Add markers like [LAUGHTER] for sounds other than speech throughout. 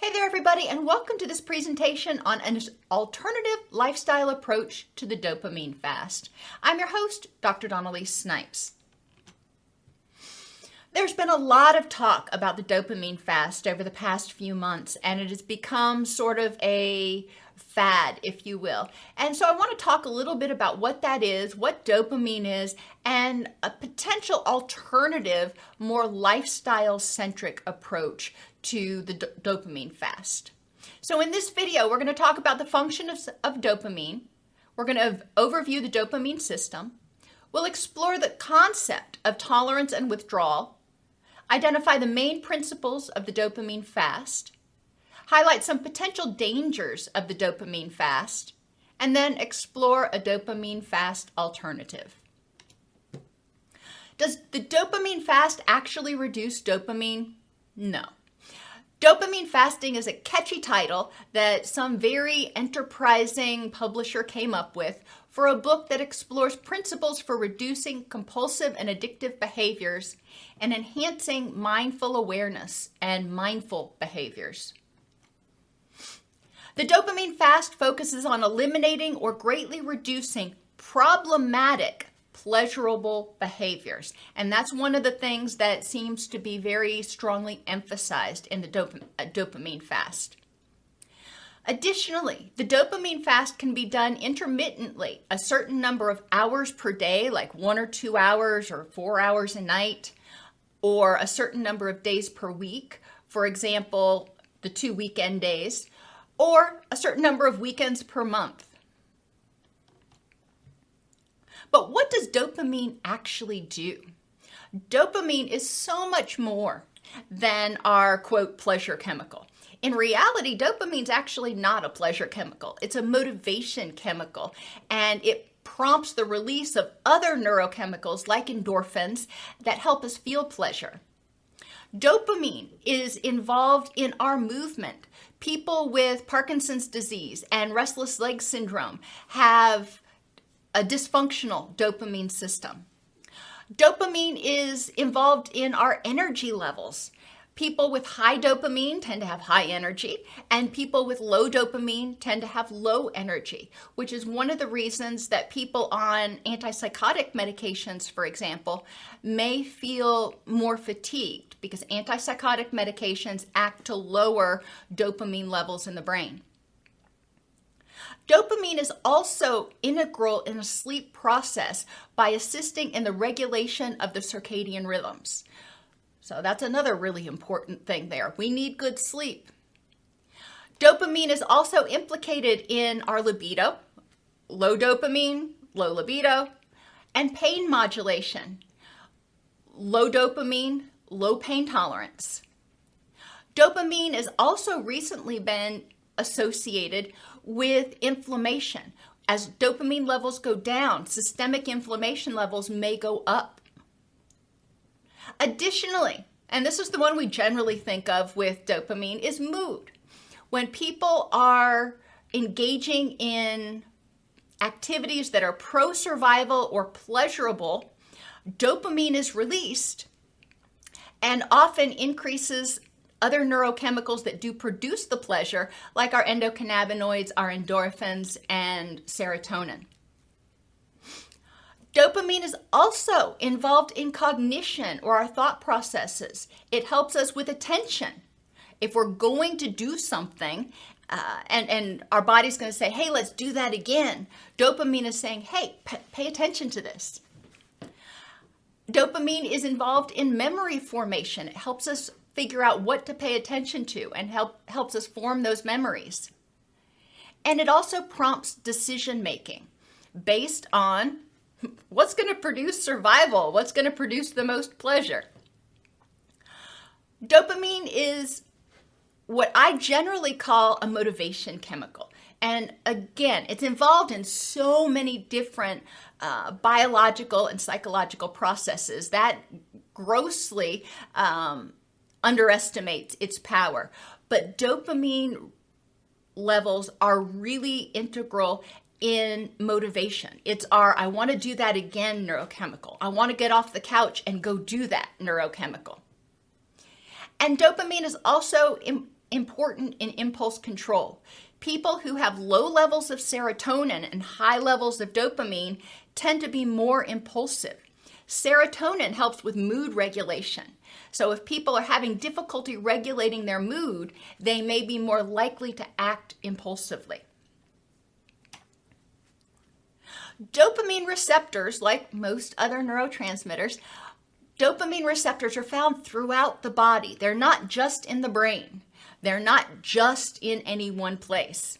Hey there, everybody, and welcome to this presentation on an alternative lifestyle approach to the dopamine fast. I'm your host, Dr. Dawn-Elise Snipes. There's been a lot of talk about the dopamine fast over the past few months, and it has become sort of a fad, if you will. And so I want to talk a little bit about what that is, what dopamine is, and a potential alternative, more lifestyle centric approach to the dopamine fast. So in this video, we're going to talk about the function of, of dopamine. We're going to overview the dopamine system. We'll explore the concept of tolerance and withdrawal, identify the main principles of the dopamine fast, highlight some potential dangers of the dopamine fast, and then explore a dopamine fast alternative. Does the dopamine fast actually reduce dopamine? No. Dopamine fasting is a catchy title that some very enterprising publisher came up with for a book that explores principles for reducing compulsive and addictive behaviors and enhancing mindful awareness and mindful behaviors. The dopamine fast focuses on eliminating or greatly reducing problematic pleasurable behaviors. And that's one of the things that seems to be very strongly emphasized in the dop- uh, dopamine fast. Additionally, the dopamine fast can be done intermittently, a certain number of hours per day, like one or two hours or four hours a night, or a certain number of days per week. For example, the two weekend days or a certain number of weekends per month. But what does dopamine actually do? Dopamine is so much more than our quote pleasure chemical. In reality, dopamine is actually not a pleasure chemical. It's a motivation chemical and it prompts the release of other neurochemicals like endorphins that help us feel pleasure. Dopamine is involved in our movement. People with Parkinson's disease and restless leg syndrome have a dysfunctional dopamine system. Dopamine is involved in our energy levels. People with high dopamine tend to have high energy, and people with low dopamine tend to have low energy, which is one of the reasons that people on antipsychotic medications, for example, may feel more fatigued because antipsychotic medications act to lower dopamine levels in the brain. Dopamine is also integral in the sleep process by assisting in the regulation of the circadian rhythms. So that's another really important thing there. We need good sleep. Dopamine is also implicated in our libido, low dopamine, low libido, and pain modulation, low dopamine, low pain tolerance. Dopamine has also recently been associated with inflammation. As dopamine levels go down, systemic inflammation levels may go up. Additionally, and this is the one we generally think of with dopamine, is mood. When people are engaging in activities that are pro survival or pleasurable, dopamine is released and often increases other neurochemicals that do produce the pleasure, like our endocannabinoids, our endorphins, and serotonin. Dopamine is also involved in cognition or our thought processes. It helps us with attention. If we're going to do something uh, and, and our body's going to say, hey, let's do that again, dopamine is saying, hey, p- pay attention to this. Dopamine is involved in memory formation. It helps us figure out what to pay attention to and help, helps us form those memories. And it also prompts decision making based on What's going to produce survival? What's going to produce the most pleasure? Dopamine is what I generally call a motivation chemical. And again, it's involved in so many different uh, biological and psychological processes that grossly um, underestimates its power. But dopamine levels are really integral in motivation. It's our I want to do that again neurochemical. I want to get off the couch and go do that neurochemical. And dopamine is also Im- important in impulse control. People who have low levels of serotonin and high levels of dopamine tend to be more impulsive. Serotonin helps with mood regulation. So, if people are having difficulty regulating their mood, they may be more likely to act impulsively. Dopamine receptors, like most other neurotransmitters, dopamine receptors are found throughout the body. They're not just in the brain, they're not just in any one place.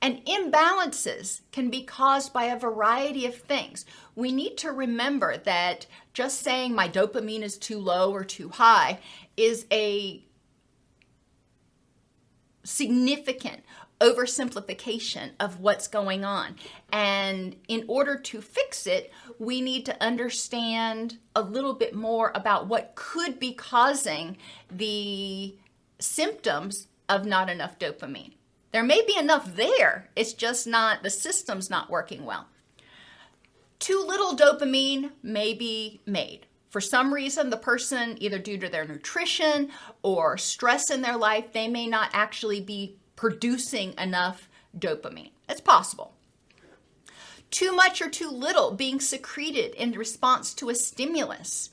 And imbalances can be caused by a variety of things. We need to remember that just saying my dopamine is too low or too high is a significant oversimplification of what's going on. And in order to fix it, we need to understand a little bit more about what could be causing the symptoms of not enough dopamine. There may be enough there, it's just not, the system's not working well. Too little dopamine may be made. For some reason, the person, either due to their nutrition or stress in their life, they may not actually be producing enough dopamine. It's possible. Too much or too little being secreted in response to a stimulus.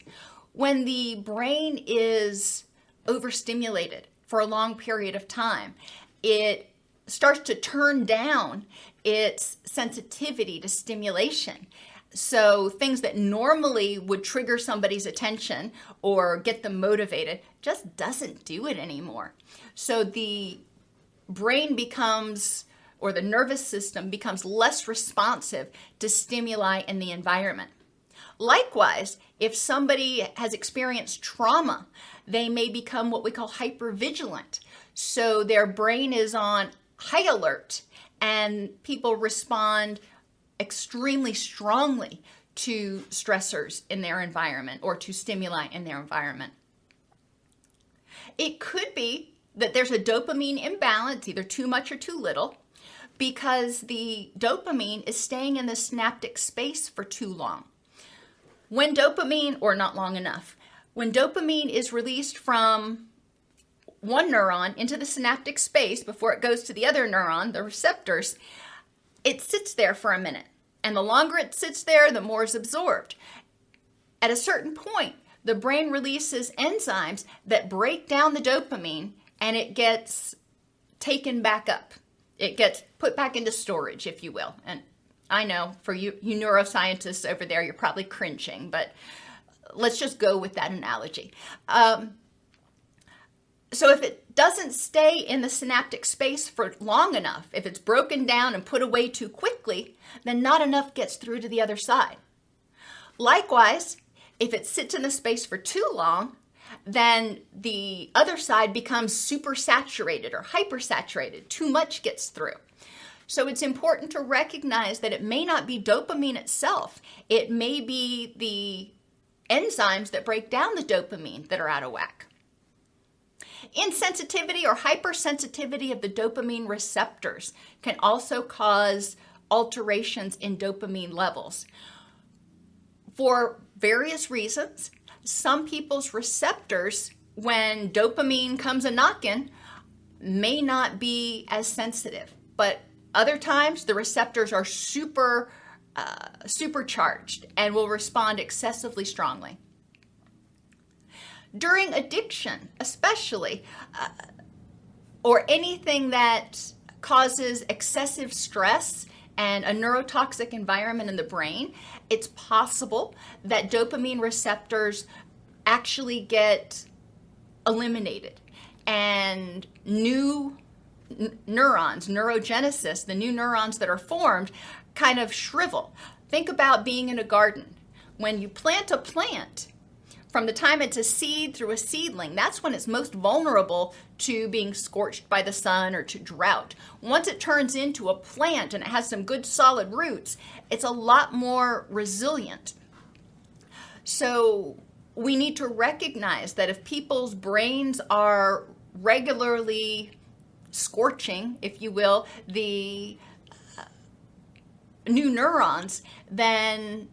When the brain is overstimulated for a long period of time, it starts to turn down its sensitivity to stimulation. So, things that normally would trigger somebody's attention or get them motivated just doesn't do it anymore. So, the brain becomes, or the nervous system becomes less responsive to stimuli in the environment. Likewise, if somebody has experienced trauma, they may become what we call hypervigilant. So their brain is on high alert and people respond extremely strongly to stressors in their environment or to stimuli in their environment. It could be that there's a dopamine imbalance, either too much or too little, because the dopamine is staying in the synaptic space for too long. When dopamine, or not long enough, when dopamine is released from one neuron into the synaptic space before it goes to the other neuron, the receptors, it sits there for a minute. And the longer it sits there, the more is absorbed. At a certain point, the brain releases enzymes that break down the dopamine and it gets taken back up. It gets put back into storage, if you will. And I know for you, you neuroscientists over there, you're probably cringing, but let's just go with that analogy. Um, so if it doesn't stay in the synaptic space for long enough, if it's broken down and put away too quickly, then not enough gets through to the other side. Likewise, if it sits in the space for too long, then the other side becomes supersaturated or hypersaturated. Too much gets through. So it's important to recognize that it may not be dopamine itself, it may be the enzymes that break down the dopamine that are out of whack. Insensitivity or hypersensitivity of the dopamine receptors can also cause alterations in dopamine levels. For various reasons, some people's receptors, when dopamine comes a knocking, may not be as sensitive, but other times the receptors are super uh, supercharged and will respond excessively strongly during addiction, especially, uh, or anything that causes excessive stress and a neurotoxic environment in the brain, it's possible that dopamine receptors actually get eliminated and new n- neurons, neurogenesis, the new neurons that are formed, kind of shrivel. Think about being in a garden. When you plant a plant, from the time it's a seed through a seedling, that's when it's most vulnerable to being scorched by the sun or to drought. Once it turns into a plant and it has some good solid roots, it's a lot more resilient. So we need to recognize that if people's brains are regularly scorching, if you will, the uh, new neurons, then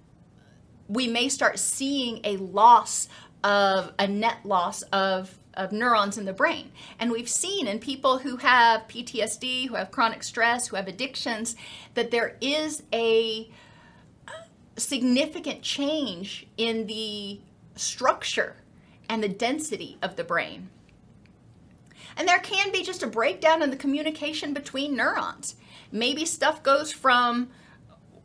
we may start seeing a loss of a net loss of of neurons in the brain. And we've seen in people who have PTSD, who have chronic stress, who have addictions, that there is a significant change in the structure and the density of the brain. And there can be just a breakdown in the communication between neurons. Maybe stuff goes from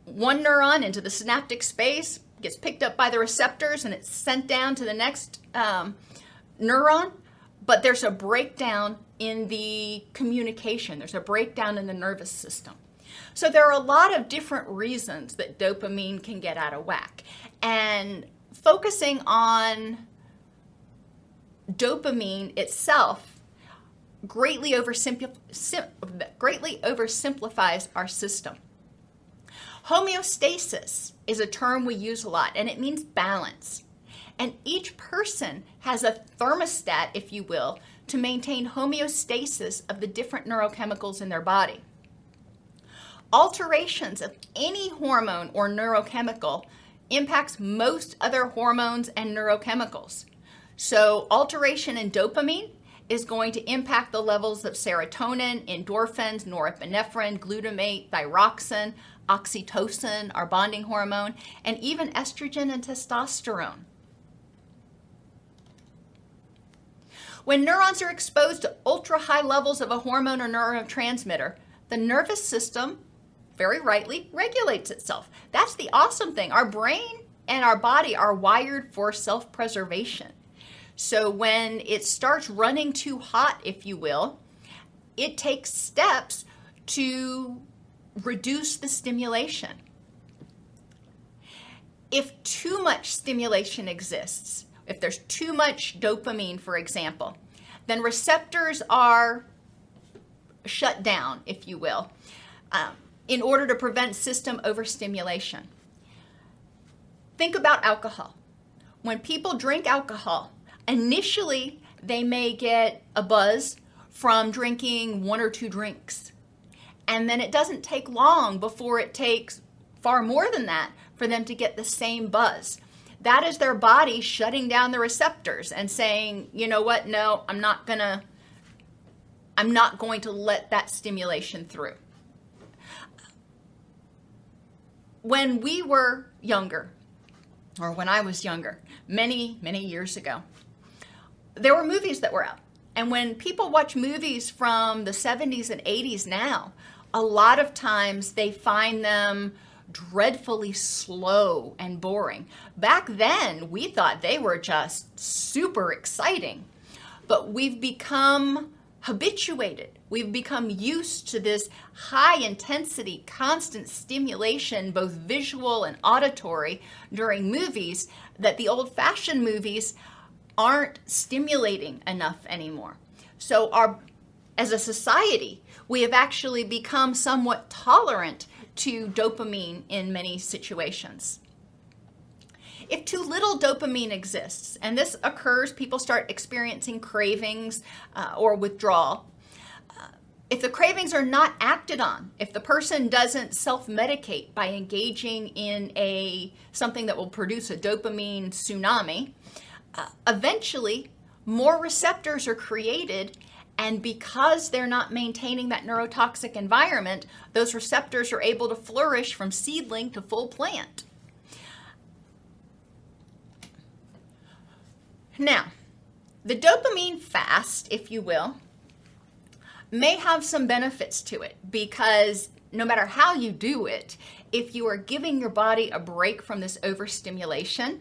one neuron into the synaptic space, gets picked up by the receptors, and it's sent down to the next um, neuron. But there's a breakdown in the communication, there's a breakdown in the nervous system. So there are a lot of different reasons that dopamine can get out of whack. And focusing on dopamine itself greatly, greatly oversimplifies our system. Homeostasis is a term we use a lot, and it means balance. And each person has a thermostat, if you will, to maintain homeostasis of the different neurochemicals in their body. Alterations of any hormone or neurochemical impacts most other hormones and neurochemicals. So, alteration in dopamine is going to impact the levels of serotonin, endorphins, norepinephrine, glutamate, thyroxine, oxytocin, our bonding hormone, and even estrogen and testosterone. When neurons are exposed to ultra high levels of a hormone or neurotransmitter, the nervous system, very rightly, regulates itself. That's the awesome thing. Our brain and our body are wired for self preservation. So when it starts running too hot, if you will, it takes steps to reduce the stimulation. If too much stimulation exists, if there's too much dopamine, for example, then receptors are shut down, if you will, um, in order to prevent system overstimulation. Think about alcohol. When people drink alcohol, Initially, they may get a buzz from drinking one or two drinks. And then it doesn't take long before it takes far more than that for them to get the same buzz. That is their body shutting down the receptors and saying, you know what, no, I'm not gonna, I'm not going to let that stimulation through. When we were younger, or when I was younger, many, many years ago, there were movies that were out. And when people watch movies from the 70s and 80s now, a lot of times they find them dreadfully slow and boring. Back then, we thought they were just super exciting. But we've become habituated. We've become used to this high intensity, constant stimulation, both visual and auditory, during movies that the old fashioned movies aren't stimulating enough anymore. So our as a society, we have actually become somewhat tolerant to dopamine in many situations. If too little dopamine exists, and this occurs, people start experiencing cravings uh, or withdrawal. Uh, if the cravings are not acted on, if the person doesn't self-medicate by engaging in a something that will produce a dopamine tsunami, uh, eventually more receptors are created and because they're not maintaining that neurotoxic environment, those receptors are able to flourish from seedling to full plant. Now, the dopamine fast, if you will, may have some benefits to it because no matter how you do it, if you are giving your body a break from this overstimulation,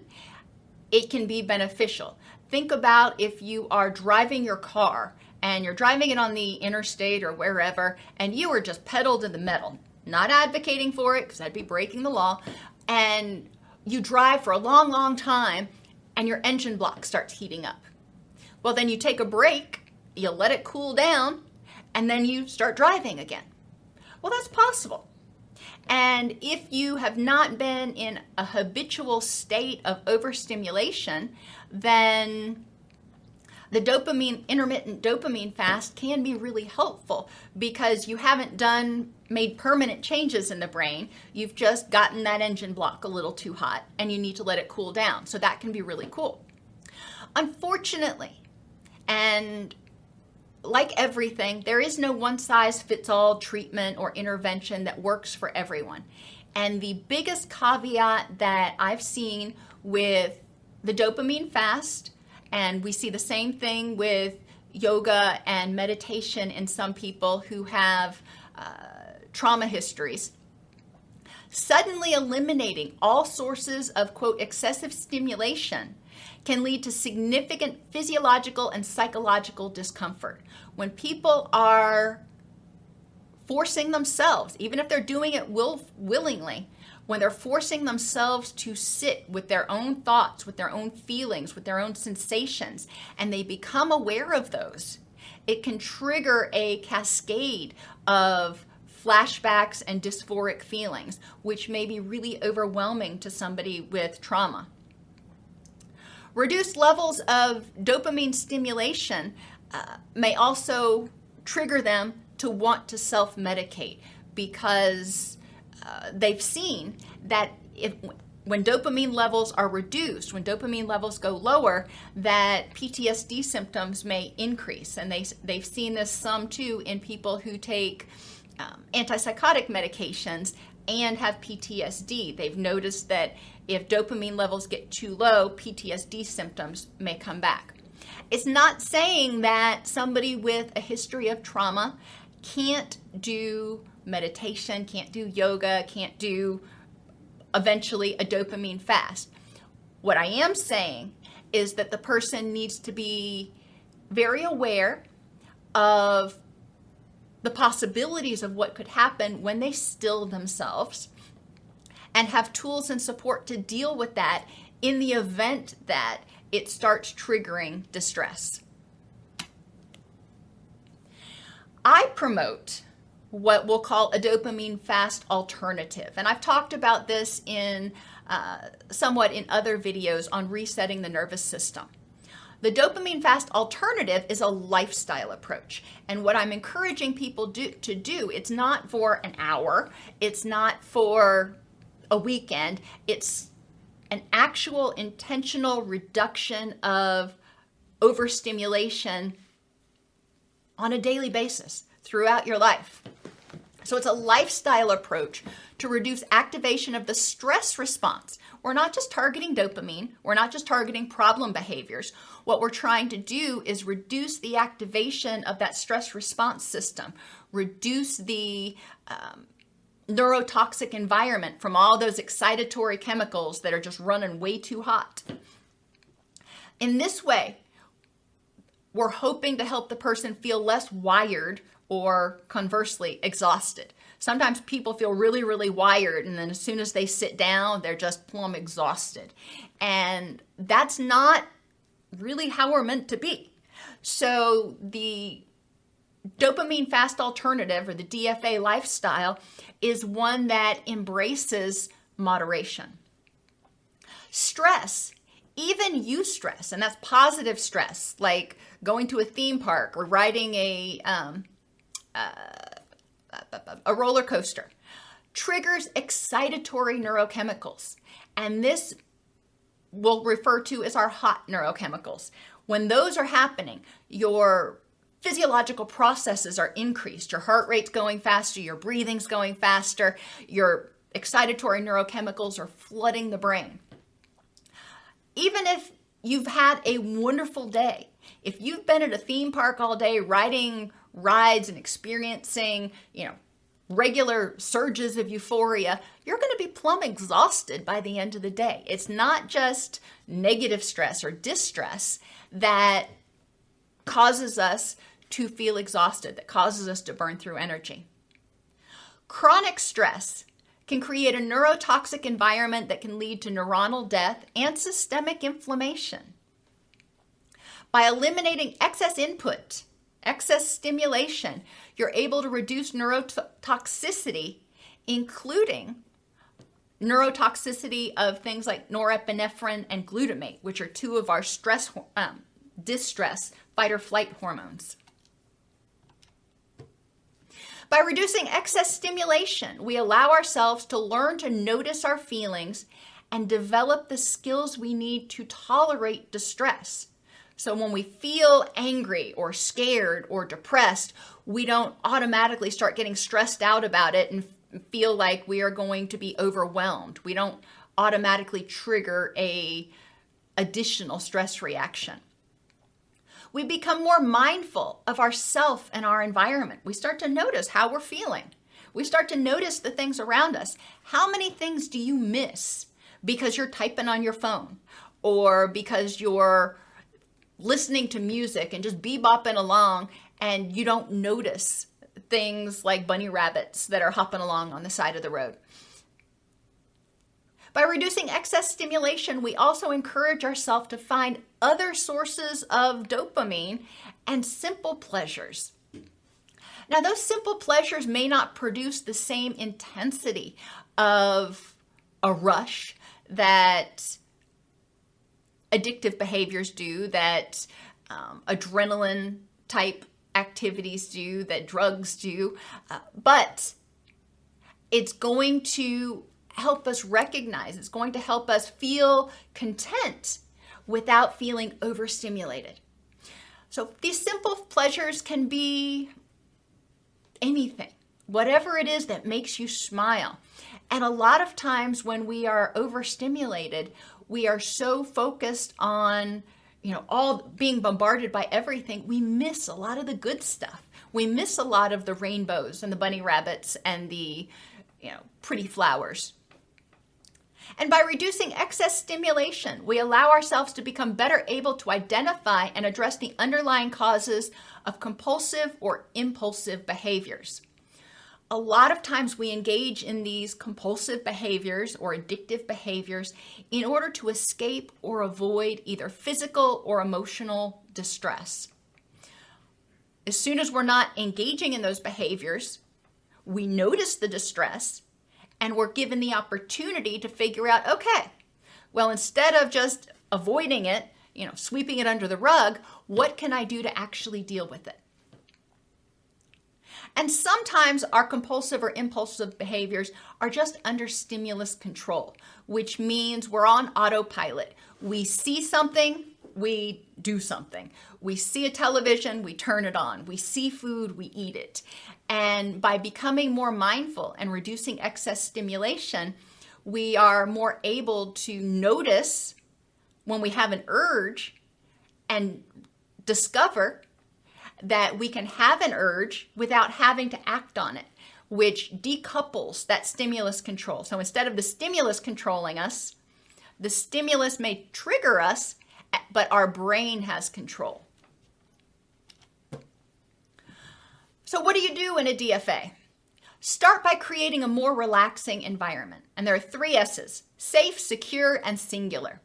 it can be beneficial. Think about if you are driving your car and you're driving it on the interstate or wherever, and you are just pedal to the metal, not advocating for it because that'd be breaking the law, and you drive for a long, long time and your engine block starts heating up. Well, then you take a break, you let it cool down, and then you start driving again. Well, that's possible. And if you have not been in a habitual state of overstimulation, then the dopamine intermittent dopamine fast can be really helpful because you haven't done made permanent changes in the brain. You've just gotten that engine block a little too hot and you need to let it cool down. So that can be really cool. Unfortunately And like everything, there is no one size fits all treatment or intervention that works for everyone. And the biggest caveat that I've seen with the dopamine fast, and we see the same thing with yoga and meditation in some people who have uh, trauma histories. Suddenly eliminating all sources of, quote, excessive stimulation can lead to significant physiological and psychological discomfort. When people are forcing themselves, even if they're doing it will, willingly, when they're forcing themselves to sit with their own thoughts, with their own feelings, with their own sensations, and they become aware of those, it can trigger a cascade of flashbacks and dysphoric feelings, which may be really overwhelming to somebody with trauma. Reduced levels of dopamine stimulation uh, may also trigger them to want to self medicate because uh, they've seen that if when dopamine levels are reduced, when dopamine levels go lower, that PTSD symptoms may increase. And they, they've seen this some too in people who take um, antipsychotic medications and have PTSD. They've noticed that if dopamine levels get too low, PTSD symptoms may come back. It's not saying that somebody with a history of trauma can't do meditation, can't do yoga, can't do eventually a dopamine fast. What I am saying is that the person needs to be very aware of the possibilities of what could happen when they still themselves and have tools and support to deal with that in the event that it starts triggering distress. I promote what we'll call a dopamine fast alternative. And I've talked about this in uh, somewhat in other videos on resetting the nervous system. The dopamine fast alternative is a lifestyle approach. And what I'm encouraging people do, to do, it's not for an hour, it's not for a weekend, it's an actual intentional reduction of overstimulation on a daily basis throughout your life. So it's a lifestyle approach to reduce activation of the stress response. We're not just targeting dopamine, we're not just targeting problem behaviors. What we're trying to do is reduce the activation of that stress response system, reduce the um, neurotoxic environment from all those excitatory chemicals that are just running way too hot. In this way, we're hoping to help the person feel less wired or conversely exhausted. Sometimes people feel really, really wired, and then as soon as they sit down, they're just plumb exhausted. And that's not really how we're meant to be. So, the dopamine fast alternative or the DFA lifestyle is one that embraces moderation. Stress, even eustress, and that's positive stress, like going to a theme park or riding a um, uh, a roller coaster, triggers excitatory neurochemicals. And this we'll refer to as our hot neurochemicals. When those are happening, your physiological processes are increased. Your heart rate's going faster, your breathing's going faster, your excitatory neurochemicals are flooding the brain. Even if you've had a wonderful day, if you've been at a theme park all day riding rides and experiencing, you know, regular surges of euphoria, you're going to be plumb exhausted by the end of the day. It's not just negative stress or distress that causes us to feel exhausted, that causes us to burn through energy. Chronic stress can create a neurotoxic environment that can lead to neuronal death and systemic inflammation. By eliminating excess input excess stimulation, you're able to reduce neurotoxicity, including neurotoxicity of things like norepinephrine and glutamate, which are two of our stress, um, distress, fight or flight hormones. By reducing excess stimulation, we allow ourselves to learn to notice our feelings and develop the skills we need to tolerate distress So when we feel angry or scared or depressed, we don't automatically start getting stressed out about it and feel like we are going to be overwhelmed. We don't automatically trigger a additional stress reaction. We become more mindful of ourself and our environment. We start to notice how we're feeling. We start to notice the things around us. How many things do you miss because you're typing on your phone or because you're listening to music and just bebopping along and you don't notice things like bunny rabbits that are hopping along on the side of the road? By reducing excess stimulation, we also encourage ourselves to find other sources of dopamine and simple pleasures. Now, those simple pleasures may not produce the same intensity of a rush that addictive behaviors do, that um, adrenaline type activities do, that drugs do, uh, but it's going to help us recognize, it's going to help us feel content without feeling overstimulated. So these simple pleasures can be anything, whatever it is that makes you smile. And a lot of times when we are overstimulated, we are so focused on, you know, all being bombarded by everything, we miss a lot of the good stuff. We miss a lot of the rainbows and the bunny rabbits and the, you know, pretty flowers. And by reducing excess stimulation, we allow ourselves to become better able to identify and address the underlying causes of compulsive or impulsive behaviors. A lot of times we engage in these compulsive behaviors or addictive behaviors in order to escape or avoid either physical or emotional distress. As soon as we're not engaging in those behaviors, we notice the distress and we're given the opportunity to figure out okay, well, instead of just avoiding it, you know, sweeping it under the rug, what can I do to actually deal with it? And sometimes our compulsive or impulsive behaviors are just under stimulus control, which means we're on autopilot. We see something, we do something. We see a television, we turn it on. We see food, we eat it. And by becoming more mindful and reducing excess stimulation, we are more able to notice when we have an urge and discover that we can have an urge without having to act on it, which decouples that stimulus control. So instead of the stimulus controlling us, the stimulus may trigger us, but our brain has control. So, what do you do in a DFA? Start by creating a more relaxing environment. And there are three S's safe, secure, and singular.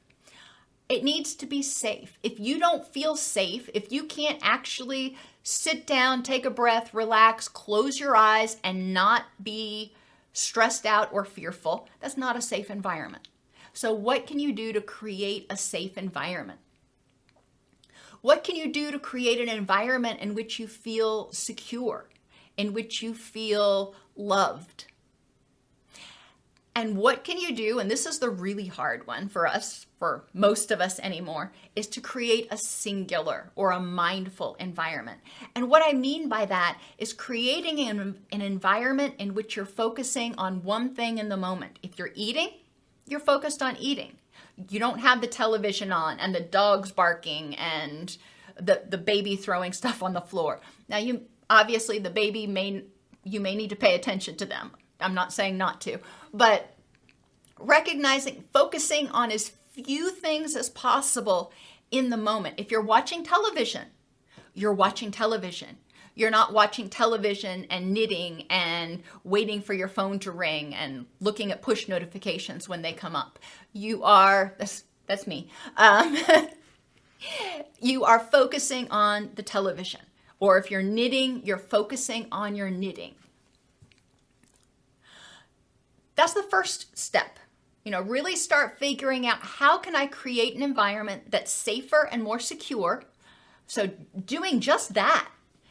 It needs to be safe. If you don't feel safe, if you can't actually sit down, take a breath, relax, close your eyes, and not be stressed out or fearful, that's not a safe environment. So, what can you do to create a safe environment? What can you do to create an environment in which you feel secure, in which you feel loved? And what can you do? And this is the really hard one for us, for most of us anymore, is to create a singular or a mindful environment. And what I mean by that is creating an, an environment in which you're focusing on one thing in the moment. If you're eating, you're focused on eating you don't have the television on and the dogs barking and the the baby throwing [LAUGHS] stuff on the floor. Now you obviously the baby may you may need to pay attention to them. I'm not saying not to, but recognizing focusing on as few things as possible in the moment. If you're watching television, you're watching television. You're not watching television and knitting and waiting for your phone to ring and looking at push notifications when they come up. You are, that's, that's me. Um, [LAUGHS] you are focusing on the television. Or if you're knitting, you're focusing on your knitting. That's the first step. You know, really start figuring out how can I create an environment that's safer and more secure. So doing just that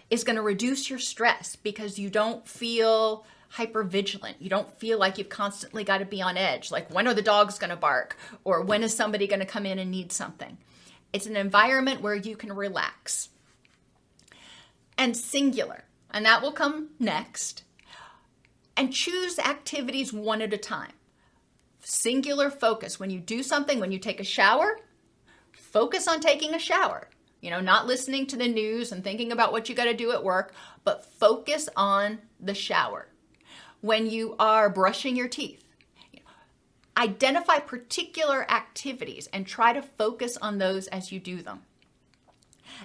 is going to reduce your stress because you don't feel hyper vigilant. You don't feel like you've constantly got to be on edge. Like, when are the dogs going to bark? Or when is somebody going to come in and need something? It's an environment where you can relax. And singular, and that will come next. And choose activities one at a time. Singular focus. When you do something, when you take a shower, focus on taking a shower. You know, not listening to the news and thinking about what you got to do at work, but focus on the shower. When you are brushing your teeth, identify particular activities and try to focus on those as you do them.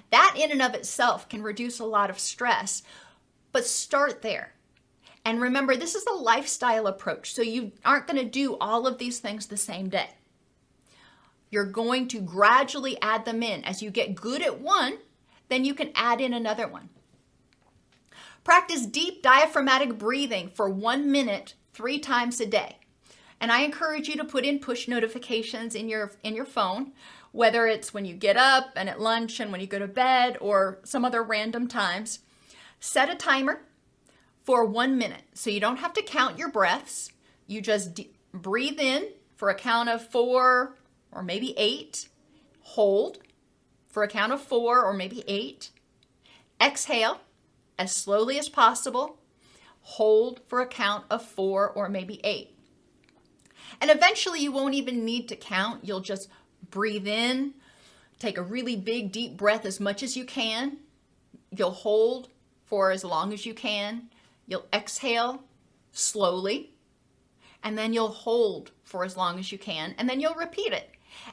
That, in and of itself, can reduce a lot of stress, but start there. And remember, this is a lifestyle approach, so you aren't going to do all of these things the same day. You're going to gradually add them in. As you get good at one, then you can add in another one. Practice deep diaphragmatic breathing for one minute three times a day. And I encourage you to put in push notifications in your in your phone, whether it's when you get up and at lunch and when you go to bed or some other random times. Set a timer for 1 minute. So you don't have to count your breaths. You just breathe in for a count of 4 or maybe 8. Hold for a count of 4 or maybe 8. Exhale as slowly as possible. Hold for a count of 4 or maybe 8. And eventually, you won't even need to count. You'll just breathe in, take a really big, deep breath as much as you can. You'll hold for as long as you can. You'll exhale slowly, and then you'll hold for as long as you can, and then you'll repeat it.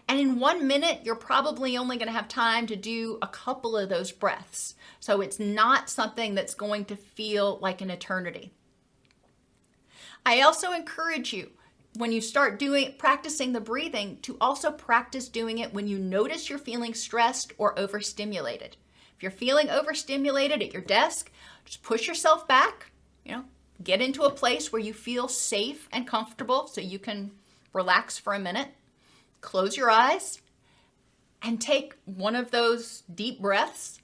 And in one minute, you're probably only going to have time to do a couple of those breaths. So it's not something that's going to feel like an eternity. I also encourage you when you start doing practicing the breathing to also practice doing it when you notice you're feeling stressed or overstimulated. If you're feeling overstimulated at your desk, just push yourself back, you know, get into a place where you feel safe and comfortable so you can relax for a minute. Close your eyes and take one of those deep breaths.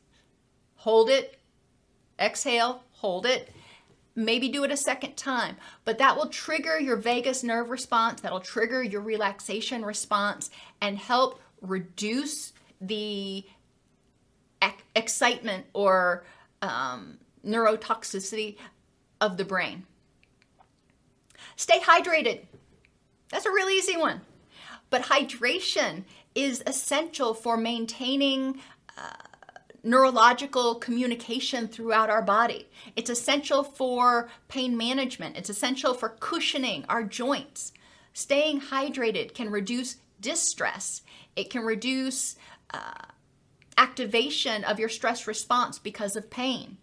Hold it, exhale, hold it, maybe do it a second time, but that will trigger your vagus nerve response, that'll trigger your relaxation response, and help reduce the excitement or um, neurotoxicity of the brain. Stay hydrated. That's a really easy one. But hydration is essential for maintaining. Uh, neurological communication throughout our body. It's essential for pain management, it's essential for cushioning our joints. Staying hydrated can reduce distress, it can reduce uh, activation of your stress response because of pain.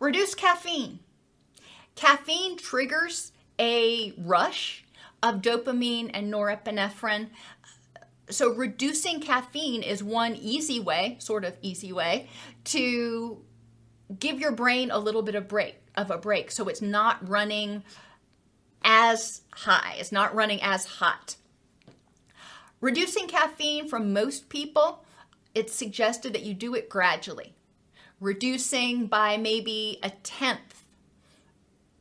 Reduce caffeine. Caffeine triggers a rush of dopamine and norepinephrine so reducing caffeine is one easy way, sort of easy way, to give your brain a little bit of break of a break so it's not running as high, it's not running as hot. Reducing caffeine from most people, it's suggested that you do it gradually. Reducing by maybe a tenth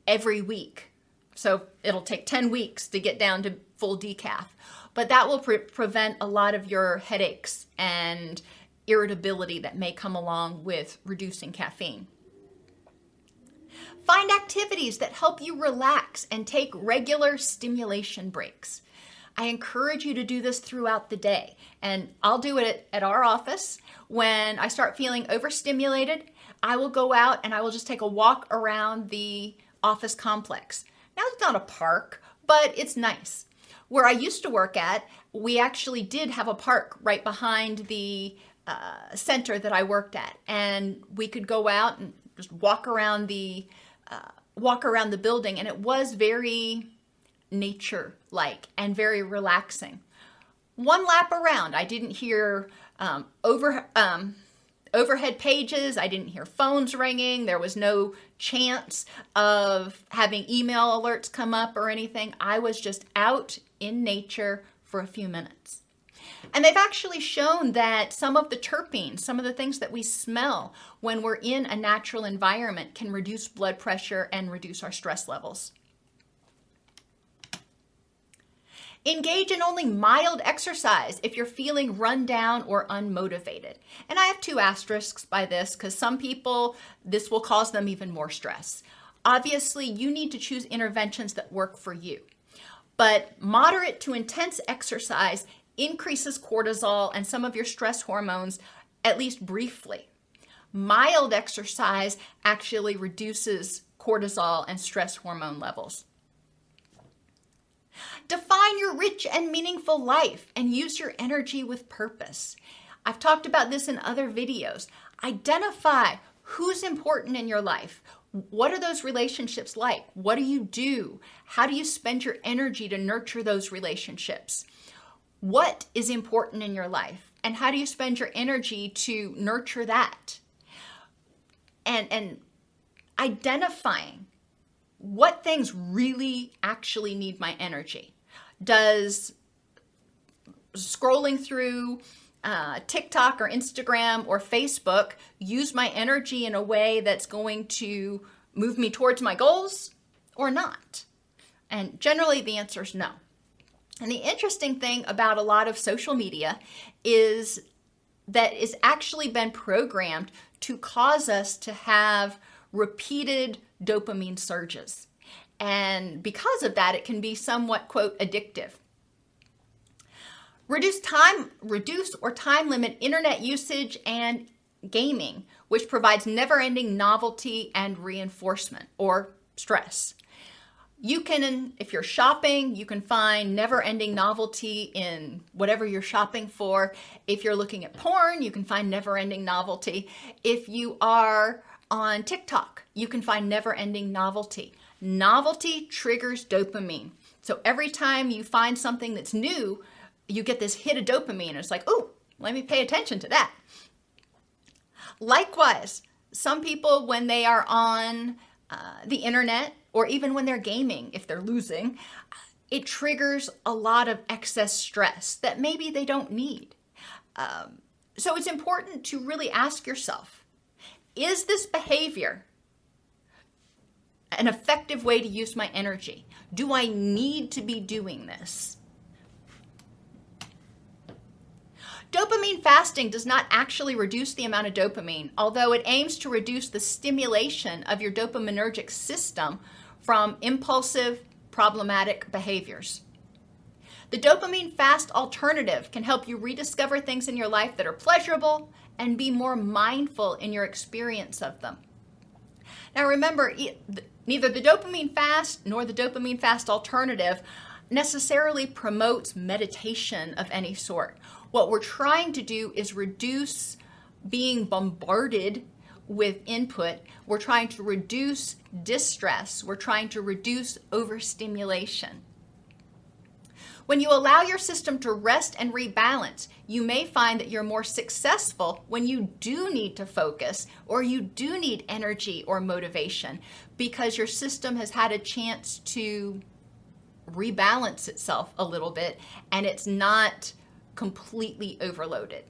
every week. So it'll take 10 weeks to get down to full decaf but that will pre- prevent a lot of your headaches and irritability that may come along with reducing caffeine. Find activities that help you relax and take regular stimulation breaks. I encourage you to do this throughout the day. And I'll do it at, our office. When I start feeling overstimulated, I will go out and I will just take a walk around the office complex. Now, it's not a park, but it's nice. Where I used to work at, we actually did have a park right behind the uh, center that I worked at, and we could go out and just walk around the uh, walk around the building, and it was very nature like and very relaxing. One lap around, I didn't hear um, over. Um, overhead pages. I didn't hear phones ringing. There was no chance of having email alerts come up or anything. I was just out in nature for a few minutes. And they've actually shown that some of the terpenes, some of the things that we smell when we're in a natural environment, can reduce blood pressure and reduce our stress levels. Engage in only mild exercise if you're feeling run down or unmotivated. And I have two asterisks by this because some people, this will cause them even more stress. Obviously, you need to choose interventions that work for you. But moderate to intense exercise increases cortisol and some of your stress hormones, at least briefly. Mild exercise actually reduces cortisol and stress hormone levels. Define your rich and meaningful life and use your energy with purpose. I've talked about this in other videos. Identify who's important in your life. What are those relationships like? What do you do? How do you spend your energy to nurture those relationships? What is important in your life? And how do you spend your energy to nurture that? And and identifying what things really actually need my energy. Does scrolling through uh, TikTok or Instagram or Facebook use my energy in a way that's going to move me towards my goals or not? And generally, the answer is no. And the interesting thing about a lot of social media is that it's actually been programmed to cause us to have repeated dopamine surges. And because of that, it can be somewhat, quote, addictive. Reduce time, reduce or time limit internet usage and gaming, which provides never ending novelty and reinforcement or stress. You can, if you're shopping, you can find never ending novelty in whatever you're shopping for. If you're looking at porn, you can find never ending novelty. If you are on TikTok, you can find never ending novelty. Novelty triggers dopamine. So every time you find something that's new, you get this hit of dopamine. It's like, oh, let me pay attention to that. Likewise, some people, when they are on uh, the internet or even when they're gaming, if they're losing, it triggers a lot of excess stress that maybe they don't need. Um, so it's important to really ask yourself is this behavior an effective way to use my energy? Do I need to be doing this? Dopamine fasting does not actually reduce the amount of dopamine, although it aims to reduce the stimulation of your dopaminergic system from impulsive, problematic behaviors. The dopamine fast alternative can help you rediscover things in your life that are pleasurable and be more mindful in your experience of them. Now, remember, neither the dopamine fast nor the dopamine fast alternative necessarily promotes meditation of any sort. What we're trying to do is reduce being bombarded with input. We're trying to reduce distress. We're trying to reduce overstimulation. When you allow your system to rest and rebalance, you may find that you're more successful when you do need to focus or you do need energy or motivation because your system has had a chance to rebalance itself a little bit and it's not completely overloaded.